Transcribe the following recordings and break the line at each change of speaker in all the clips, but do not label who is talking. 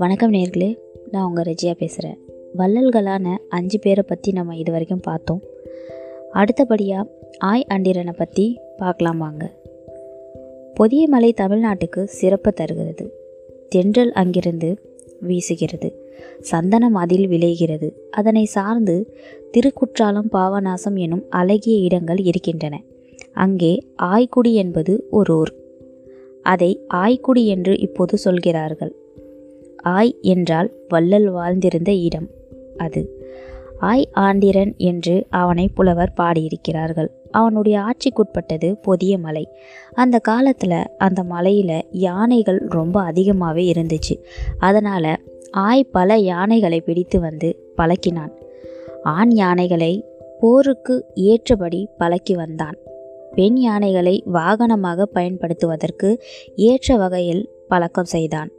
வணக்கம் நேர்களே நான் உங்கள் ரெஜியா பேசுகிறேன் வள்ளல்களான அஞ்சு பேரை பற்றி நம்ம இது வரைக்கும் பார்த்தோம். அடுத்தபடியாக ஆய் அண்டிரனை பற்றி பார்க்கலாம் வாங்க. பொதிய மலை தமிழ்நாட்டுக்கு சிறப்பு தருகிறது. தென்றல் அங்கிருந்து வீசுகிறது. சந்தனம் அதில் விளைகிறது. அதனை சார்ந்து திருக்குற்றாலம் பாவநாசம் எனும் அழகிய இடங்கள் இருக்கின்றன. அங்கே ஆய்க்குடி என்பது ஒரு ஊர். அதை ஆய்க்குடி என்று இப்போது சொல்கிறார்கள். ஆய் என்றால் வள்ளல் வாழ்ந்திருந்த இடம் அது. ஆய் ஆண்டிரன் என்று அவனை புலவர் பாடியிருக்கிறார்கள். அவனுடைய ஆட்சிக்குட்பட்டது பொதிய மலை. அந்த காலத்தில் அந்த மலையில் யானைகள் ரொம்ப அதிகமாகவே இருந்துச்சு. அதனால் ஆய் பல யானைகளை பிடித்து வந்து பழக்கினான். ஆண் யானைகளை போருக்கு ஏற்றபடி பழக்கி வந்தான். பெண் யானைகளை வாகனமாக பயன்படுத்துவதற்கு ஏற்ற வகையில் பழக்கம் செய்தான்.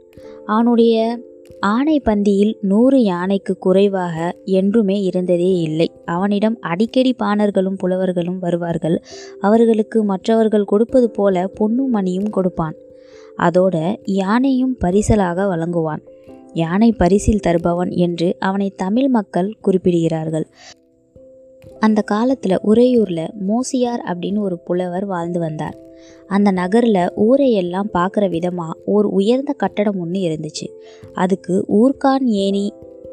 அவனுடைய ஆணை பந்தியில் நூறு யானைக்கு குறைவாக என்றுமே இருந்ததே இல்லை. அவனிடம் அடிக்கடி பாணர்களும் புலவர்களும் வருவார்கள். அவர்களுக்கு மற்றவர்கள் கொடுப்பது போல பொன்னும் மணியும் கொடுப்பான். அதோட யானையும் பரிசலாக வழங்குவான். யானை பரிசில் தருபவன் என்று அவனை தமிழ் மக்கள் குறிப்பிடுகிறார்கள். அந்த காலத்தில் உறையூரில் மோசியார் அப்படின்னு ஒரு புலவர் வாழ்ந்து வந்தார். அந்த நகரில் ஊரையெல்லாம் பார்க்குற விதமாக ஒரு உயர்ந்த கட்டடம் ஒன்று இருந்துச்சு. அதுக்கு ஊர்கான் ஏணி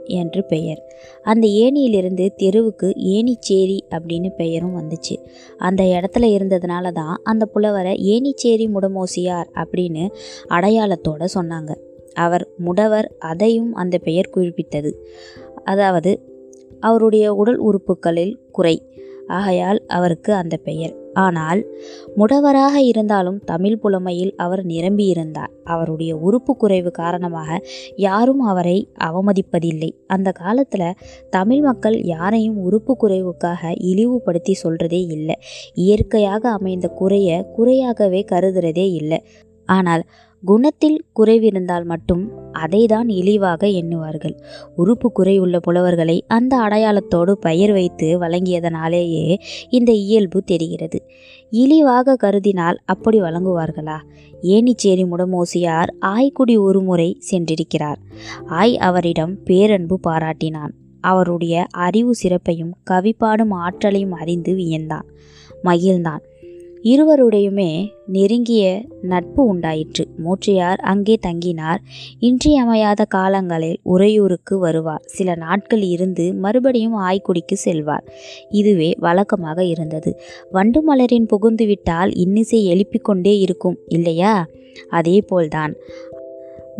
என்று பெயர். அந்த ஏணியிலிருந்து தெருவுக்கு ஏணிச்சேரி அப்படின்னு பெயரும் வந்துச்சு. அந்த இடத்துல இருந்ததுனால தான் அந்த புலவரை ஏணிச்சேரி முடமோசியார் அப்படின்னு அடையாளத்தோட சொன்னாங்க. அவர் முடவர் அதையும் அந்த பெயர் குறிப்பிட்டது. அதாவது அவருடைய உடல் உறுப்புகளில் குறை. ஆகையால் அவருக்கு அந்த பெயர். ஆனால் முடவராக இருந்தாலும் தமிழ் புலமையில் அவர் நிரம்பியிருந்தார். அவருடைய உறுப்பு குறைவு காரணமாக யாரும் அவரை அவமதிப்பதில்லை. அந்த காலத்தில் தமிழ் மக்கள் யாரையும் உறுப்பு குறைவுக்காக இழிவுபடுத்தி சொல்கிறதே இல்லை. இயற்கையாக அமைந்த குறைய குறையாகவே கருதுறதே இல்லை. ஆனால் குணத்தில் குறைவிருந்தால் மட்டும் அதை தான் இழிவாக எண்ணுவார்கள். உறுப்பு குறை புலவர்களை அந்த அடையாளத்தோடு பெயர் வைத்து வழங்கியதனாலேயே இந்த இயல்பு தெரிகிறது. இழிவாக கருதினால் அப்படி வழங்குவார்களா? ஏனிச்சேரி முடமோசியார் ஆய்க்குடி ஒருமுறை சென்றிருக்கிறார். ஆய் அவரிடம் பேரன்பு பாராட்டினான். அவருடைய அறிவு சிறப்பையும் கவிப்பாடும் ஆற்றலையும் அறிந்து வியந்தான். மகிழ்ந்தான். இருவருடையுமே நெருங்கிய நட்பு உண்டாயிற்று. மூச்சியார் அங்கே தங்கினார். இன்றியமையாத காலங்களில் உறையூருக்கு வருவார். சில நாட்கள் இருந்து மறுபடியும் ஆய்க்குடிக்கு செல்வார். இதுவே வழக்கமாக இருந்தது. வண்டு மலரின் புகுந்துவிட்டால் இன்னிசை எழுப்பிக் கொண்டே இருக்கும் இல்லையா? அதே போல்தான்.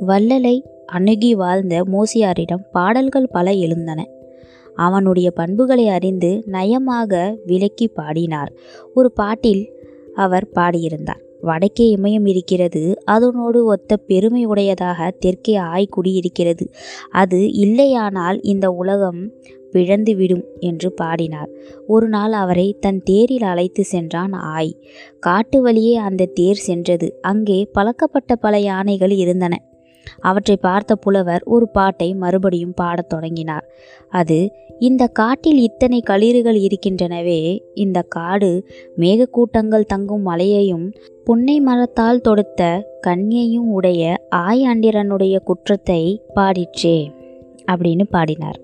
வள்ளலை அணுகி வாழ்ந்த மோசியாரிடம் பாடல்கள் பல எழுந்தன. அவனுடைய பண்புகளை அறிந்து நயமாக விளக்கி பாடினார். ஒரு பாட்டில் அவர் பாடியிருந்தார். வடக்கே இமயம் இருக்கிறது. அதனோடு ஒத்த பெருமை உடையதாக தெற்கே ஆய்குடி இருக்கிறது. அது இல்லையானால் இந்த உலகம் பிழந்துவிடும் என்று பாடினார். ஒரு நாள் அவரை தன் தேரில் அழைத்து சென்றான் ஆய். காட்டு வழியே அந்த தேர் சென்றது. அங்கே பழக்கப்பட்ட பல யானைகள் இருந்தன. அவற்றை பார்த்த புலவர் ஒரு பாட்டை மறுபடியும் பாடத் தொடங்கினார். அது இந்த காட்டில் இத்தனை களிறுகள் இருக்கின்றனவே இந்த காடு மேகக்கூட்டங்கள் தங்கும் மலையையும் புன்னை மரத்தால் தொடுத்த கண்ணியையும் உடைய ஆய் அண்டிரனுடைய குற்றத்தை பாடிற்றே அப்படின்னு பாடினார்.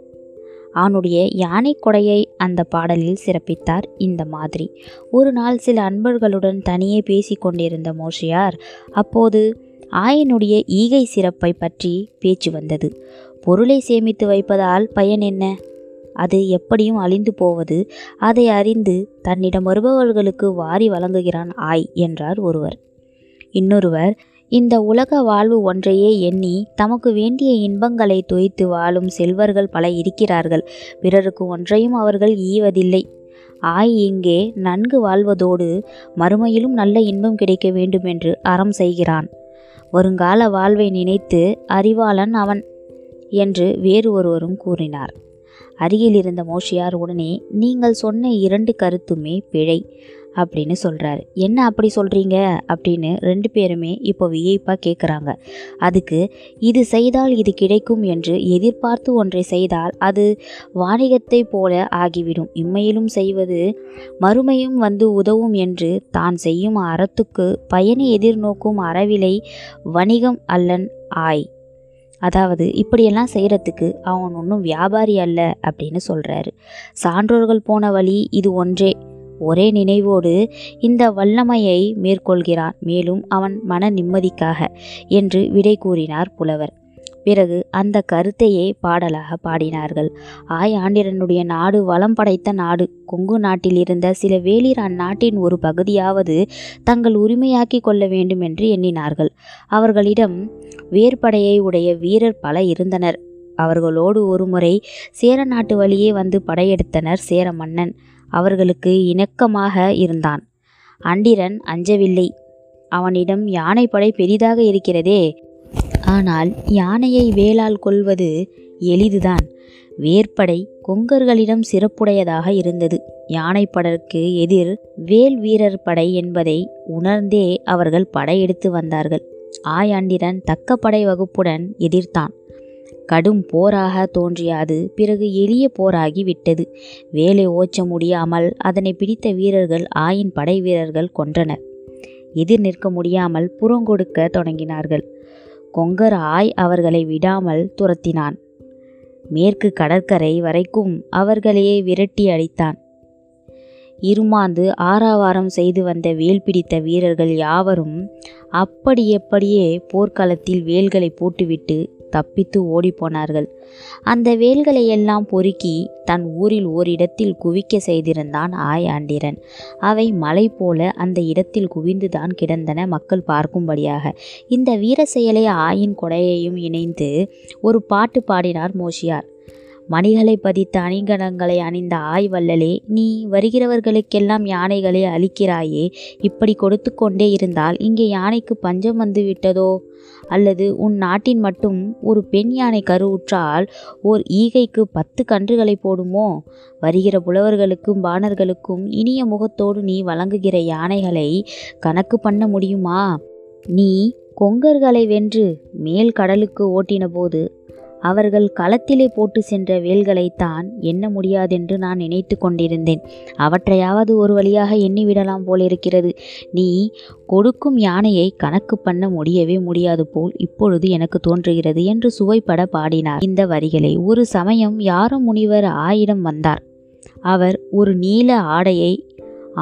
அவனுடைய யானை கொடையை அந்த பாடலில் சிறப்பித்தார். இந்த மாதிரி ஒரு நாள் சில அன்பர்களுடன் தனியே பேசி கொண்டிருந்த மோஷியார் அப்போது ஆயனுடைய ஈகை சிறப்பை பற்றி பேச்சு வந்தது. பொருளை சேமித்து வைப்பதால் பயன் என்ன? அது எப்படியும் அழிந்து போவது. அதை அறிந்து தன்னிடம் வருபவர்களுக்கு வாரி வழங்குகிறான் ஆய் என்றார் ஒருவர். இன்னொருவர் இந்த உலக வாழ்வு ஒன்றையே எண்ணி தமக்கு வேண்டிய இன்பங்களை தொய்த்து வாழும் செல்வர்கள் பல இருக்கிறார்கள். பிறருக்கு ஒன்றையும் அவர்கள் ஈவதில்லை ஆய் இங்கே நன்கு வாழ்வதோடு மறுமையிலும் நல்ல இன்பம் கிடைக்க வேண்டுமென்று அறம் செய்கிறான். வருங்கால வாழ்வை நினைத்து அறிவாளன் அவன் என்று வேறு ஒருவரும் கூறினார். அருகில் இருந்த மோஷியார் உடனே நீங்கள் சொன்ன இரண்டு கருத்துமே பிழை. அப்படின்னு சொல்கிறாரு என்ன அப்படி சொல்கிறீங்க அப்படின்னு ரெண்டு பேருமே இப்போ வியப்பாக கேட்குறாங்க அதுக்கு இது செய்தால் இது கிடைக்கும் என்று எதிர்பார்த்து ஒன்றை செய்தால் அது வாணிகத்தை போல ஆகிவிடும். இம்மையிலும் செய்வது மறுமையும் வந்து உதவும் என்று தான் செய்யும் அறத்துக்கு பயனை எதிர்நோக்கும் அறவிலை வணிகம் அல்லன் ஆய். அதாவது இப்படியெல்லாம் செய்கிறதுக்கு அவன் ஒன்றும் வியாபாரி அல்ல அப்படின்னு சொல்கிறாரு சான்றோர்கள் போன வழி இது ஒன்றே. ஒரே நினைவோடு இந்த வல்லமையை மேற்கொள்கிறான். மேலும் அவன் மன நிம்மதிக்காக என்று விடை கூறினார் புலவர். பிறகு அந்த கருத்தையே பாடலாக பாடினார்கள். ஆய் ஆண்டிரனுடைய நாடு வளம் படைத்த நாடு. கொங்கு நாட்டில் இருந்த சில வேளிர் அந்நாட்டின் ஒரு பகுதியாவது தங்கள் உரிமையாக்கி கொள்ள வேண்டும் என்று எண்ணினார்கள். அவர்களிடம் வேர்படையை உடைய வீரர் பல இருந்தனர். அவர்களோடு ஒருமுறை சேர நாட்டு வழியே வந்து படையெடுத்தனர் சேர மன்னன் அவர்களுக்கு இணக்கமாக இருந்தான். அண்டிரன் அஞ்சவில்லை. அவனிடம் யானைப்படை பெரிதாக இருக்கிறதே. ஆனால் யானையை வேளால் கொள்வது எளிதுதான். வேற்படை கொங்கர்களிடம் சிறப்புடையதாக இருந்தது. யானைப்படற்கு எதிர் வேல் வீரர் படை என்பதை உணர்ந்தே அவர்கள் படையெடுத்து வந்தார்கள். ஆயாண்டிரன் தக்க படை வகுப்புடன் எதிர்த்தான். கடும் போராக தோன்றிய அது பிறகு எளிய போராகி விட்டது. வேலை ஓச்ச முடியாமல் அதனை பிடித்த வீரர்கள் ஆயின் படை வீரர்கள் கொன்றனர். எதிர் நிற்க முடியாமல் புறங்கொடுக்க தொடங்கினார்கள். கொங்கர் ஆய் அவர்களை விடாமல் துரத்தினான். மேற்கு கடற்கரை வரைக்கும் அவர்களையே விரட்டி அடித்தான். இருமாந்து ஆறாவாரம் செய்து வந்த வேல் பிடித்த வீரர்கள் யாவரும் அப்படி எப்படியே போர்க்களத்தில் வேல்களை போட்டுவிட்டு தப்பித்து ஓடிப்போனார்கள். அந்த வேல்களை எல்லாம் பொறுக்கி தன் ஊரில் ஓரிடத்தில் குவிக்க செய்திருந்தான் ஆய் ஆண்டிரன் அவை மலை போல அந்த இடத்தில் குவிந்துதான் கிடந்தன மக்கள் பார்க்கும்படியாக. இந்த வீர செயலை ஆயின் கொடையையும் இணைந்து ஒரு பாட்டு பாடினார் மோஷியார். மணிகளை பதித்த அணிகலன்களை அணிந்த ஆய்வல்லலே நீ வருகிறவர்களுக்கெல்லாம் யானைகளை அளிக்கிறாயே இப்படி கொடுத்து கொண்டே இருந்தால் இங்கே யானைக்கு பஞ்சம் வந்து விட்டதோ? அல்லது உன் நாட்டின் மட்டும் ஒரு பெண் யானை கருவுற்றால் ஓர் ஈகைக்கு பத்து கன்றுகளை போடுமோ? வருகிற புலவர்களுக்கும் பாணர்களுக்கும் இனிய முகத்தோடு நீ வழங்குகிற யானைகளை கணக்கு பண்ண முடியுமா? நீ கொங்கர்களை வென்று மேல் கடலுக்கு ஓட்டின போது அவர்கள் களத்திலே போட்டு சென்ற வேல்களைத்தான் எண்ண முடியாதென்று நான் நினைத்து கொண்டிருந்தேன். அவற்றையாவது ஒரு வழியாக எண்ணிவிடலாம் போலிருக்கிறது. நீ கொடுக்கும் யானையை கணக்கு பண்ண முடியவே முடியாது போல் இப்பொழுது எனக்கு தோன்றுகிறது என்று சுவைப்பட பாடினார். இந்த வரிகளை ஒரு சமயம் யாரும் முனிவர் ஆயிடம் வந்தார். அவர் ஒரு நீல ஆடையை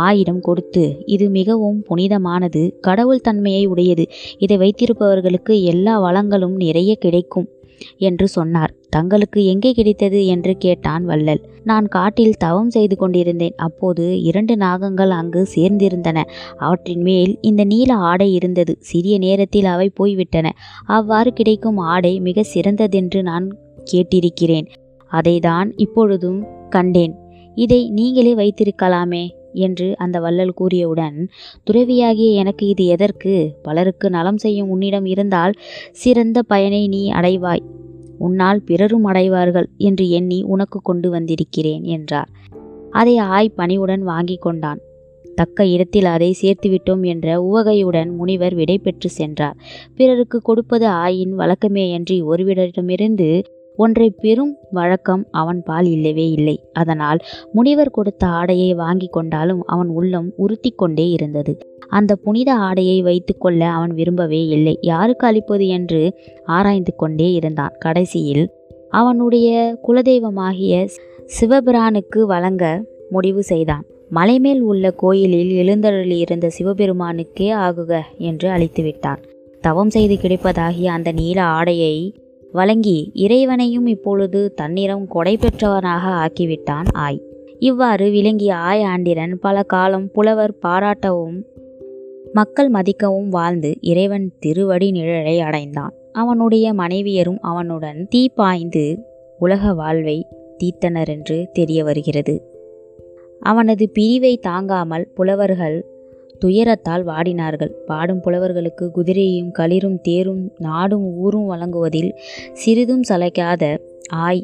ஆயிரம் கொடுத்து இது மிகவும் புனிதமானது கடவுள் தன்மையை உடையது இதை வைத்திருப்பவர்களுக்கு எல்லா வளங்களும் நிறைய கிடைக்கும். என்று சொன்னார். தங்களுக்கு எங்கே கிடைத்தது? என்று கேட்டான் வள்ளல். நான் காட்டில் தவம் செய்து கொண்டிருந்தேன். அப்போது இரண்டு நாகங்கள் அங்கு சேர்ந்திருந்தன. அவற்றின் மேல் இந்த நீல ஆடை இருந்தது. சிறிய நேரத்தில் அவை போய்விட்டன. அவ்வாறு கிடைக்கும் ஆடை மிக சிறந்ததென்று நான் கேட்டிருக்கிறேன். அதைதான் இப்பொழுதும் கண்டேன். இதை நீங்களே வைத்திருக்கலாமே. என்று அந்த வள்ளல் கூறியவுடன் துறவியாகிய எனக்கு இது எதற்கு? பலருக்கு நலம் செய்யும் உன்னிடம் இருந்தால் சிறந்த பயனை நீ அடைவாய். உன்னால் பிறரும் அடைவார்கள் என்று எண்ணி உனக்கு கொண்டு வந்திருக்கிறேன் என்றார். அதை ஆய் பணிவுடன் வாங்கி கொண்டான். தக்க இடத்தில் அதை சேர்த்துவிட்டோம் என்ற உவகையுடன் முனிவர் விடை பெற்று சென்றார். பிறருக்கு கொடுப்பது ஆயின் வழக்கமேயன்றி ஒருவரிடமிருந்து ஒன்றை பெரும் வழக்கம் அவன் பால் இல்லவே இல்லை. அதனால் முனிவர் கொடுத்த ஆடையை வாங்கி கொண்டாலும் அவன் உள்ளம் உறுத்தி கொண்டே இருந்தது. அந்த புனித ஆடையை வைத்துக்கொள்ள அவன் விரும்பவே இல்லை. யாருக்கு அளிப்பது என்று ஆராய்ந்து கொண்டே இருந்தான். கடைசியில் அவனுடைய குலதெய்வமாகிய சிவபிரானுக்கு வழங்க முடிவு செய்தான். மலைமேல் உள்ள கோயிலில் எழுந்தருளியிருந்த சிவபெருமானுக்கே ஆகுக என்று அழைத்துவிட்டான் தவம் செய்து கிடைப்பதாகிய அந்த நீல ஆடையை வழங்கி இறைவனையும் இப்பொழுது தன்னிடம் கொடை பெற்றவனாக ஆக்கிவிட்டான் ஆய். இவ்வாறு விளங்கிய ஆய் ஆண்டிரன் பல காலம் புலவர் பாராட்டவும் மக்கள் மதிக்கவும் வாழ்ந்து இறைவன் திருவடி நிழலை அடைந்தான். அவனுடைய மனைவியரும் அவனுடன் தீ பாய்ந்து உலக வாழ்வை தீத்தனர் என்று தெரிய வருகிறது. அவனது பிரிவை தாங்காமல் புலவர்கள் துயரத்தால் வாடினார்கள். பாடும் புலவர்களுக்கு குதிரையும் களிரும் தேரும் நாடும் ஊரும் வழங்குவதில் சிறிதும் சளைக்காத ஆய்.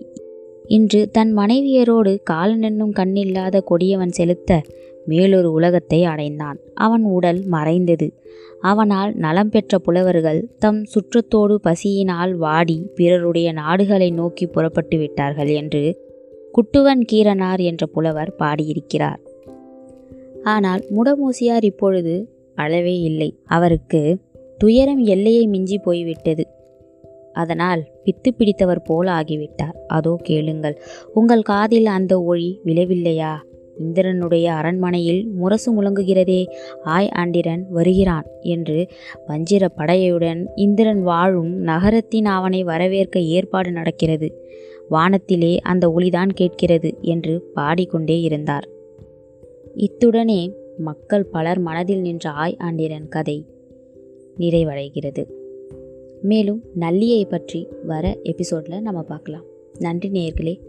இன்று தன் மனைவியரோடு காலனென்னும் கண்ணில்லாத கொடியவன் செலுத்த மேலொரு உலகத்தை அடைந்தான். அவன் உடல் மறைந்தது. அவனால் நலம் பெற்ற புலவர்கள் தம் சுற்றத்தோடு பசியினால் வாடி பிறருடைய நாடுகளை நோக்கி புறப்பட்டு விட்டார்கள் என்று குட்டுவன் கீரனார் என்ற புலவர் பாடியிருக்கிறார். ஆனால் முடமூசியார் இப்பொழுது அளவே இல்லை. அவருக்கு துயரம் எல்லையை மிஞ்சி போய்விட்டது. அதனால் பித்து பிடித்தவர் போல ஆகிவிட்டார். அதோ கேளுங்கள் உங்கள் காதில் அந்த ஒளி விழவில்லையா? இந்திரனுடைய அரண்மனையில் முரசு முழங்குகிறதே ஆய் ஆண்டிரன் வருகிறான் என்று வஞ்சிர படையுடன் இந்திரன் வாழும் நகரத்தின் அவனை வரவேற்க ஏற்பாடு நடக்கிறது. வானத்திலே அந்த ஒளிதான் கேட்கிறது என்று பாடிக்கொண்டே இருந்தார். இத்துடனே மக்கள் பலர் மனதில் நின்ற ஆய் ஆண்டிரன் கதை நிறைவடைகிறது. மேலும் நல்லியை பற்றி வர எபிசோடில் நம்ம பார்க்கலாம். நன்றி நேயர்களே.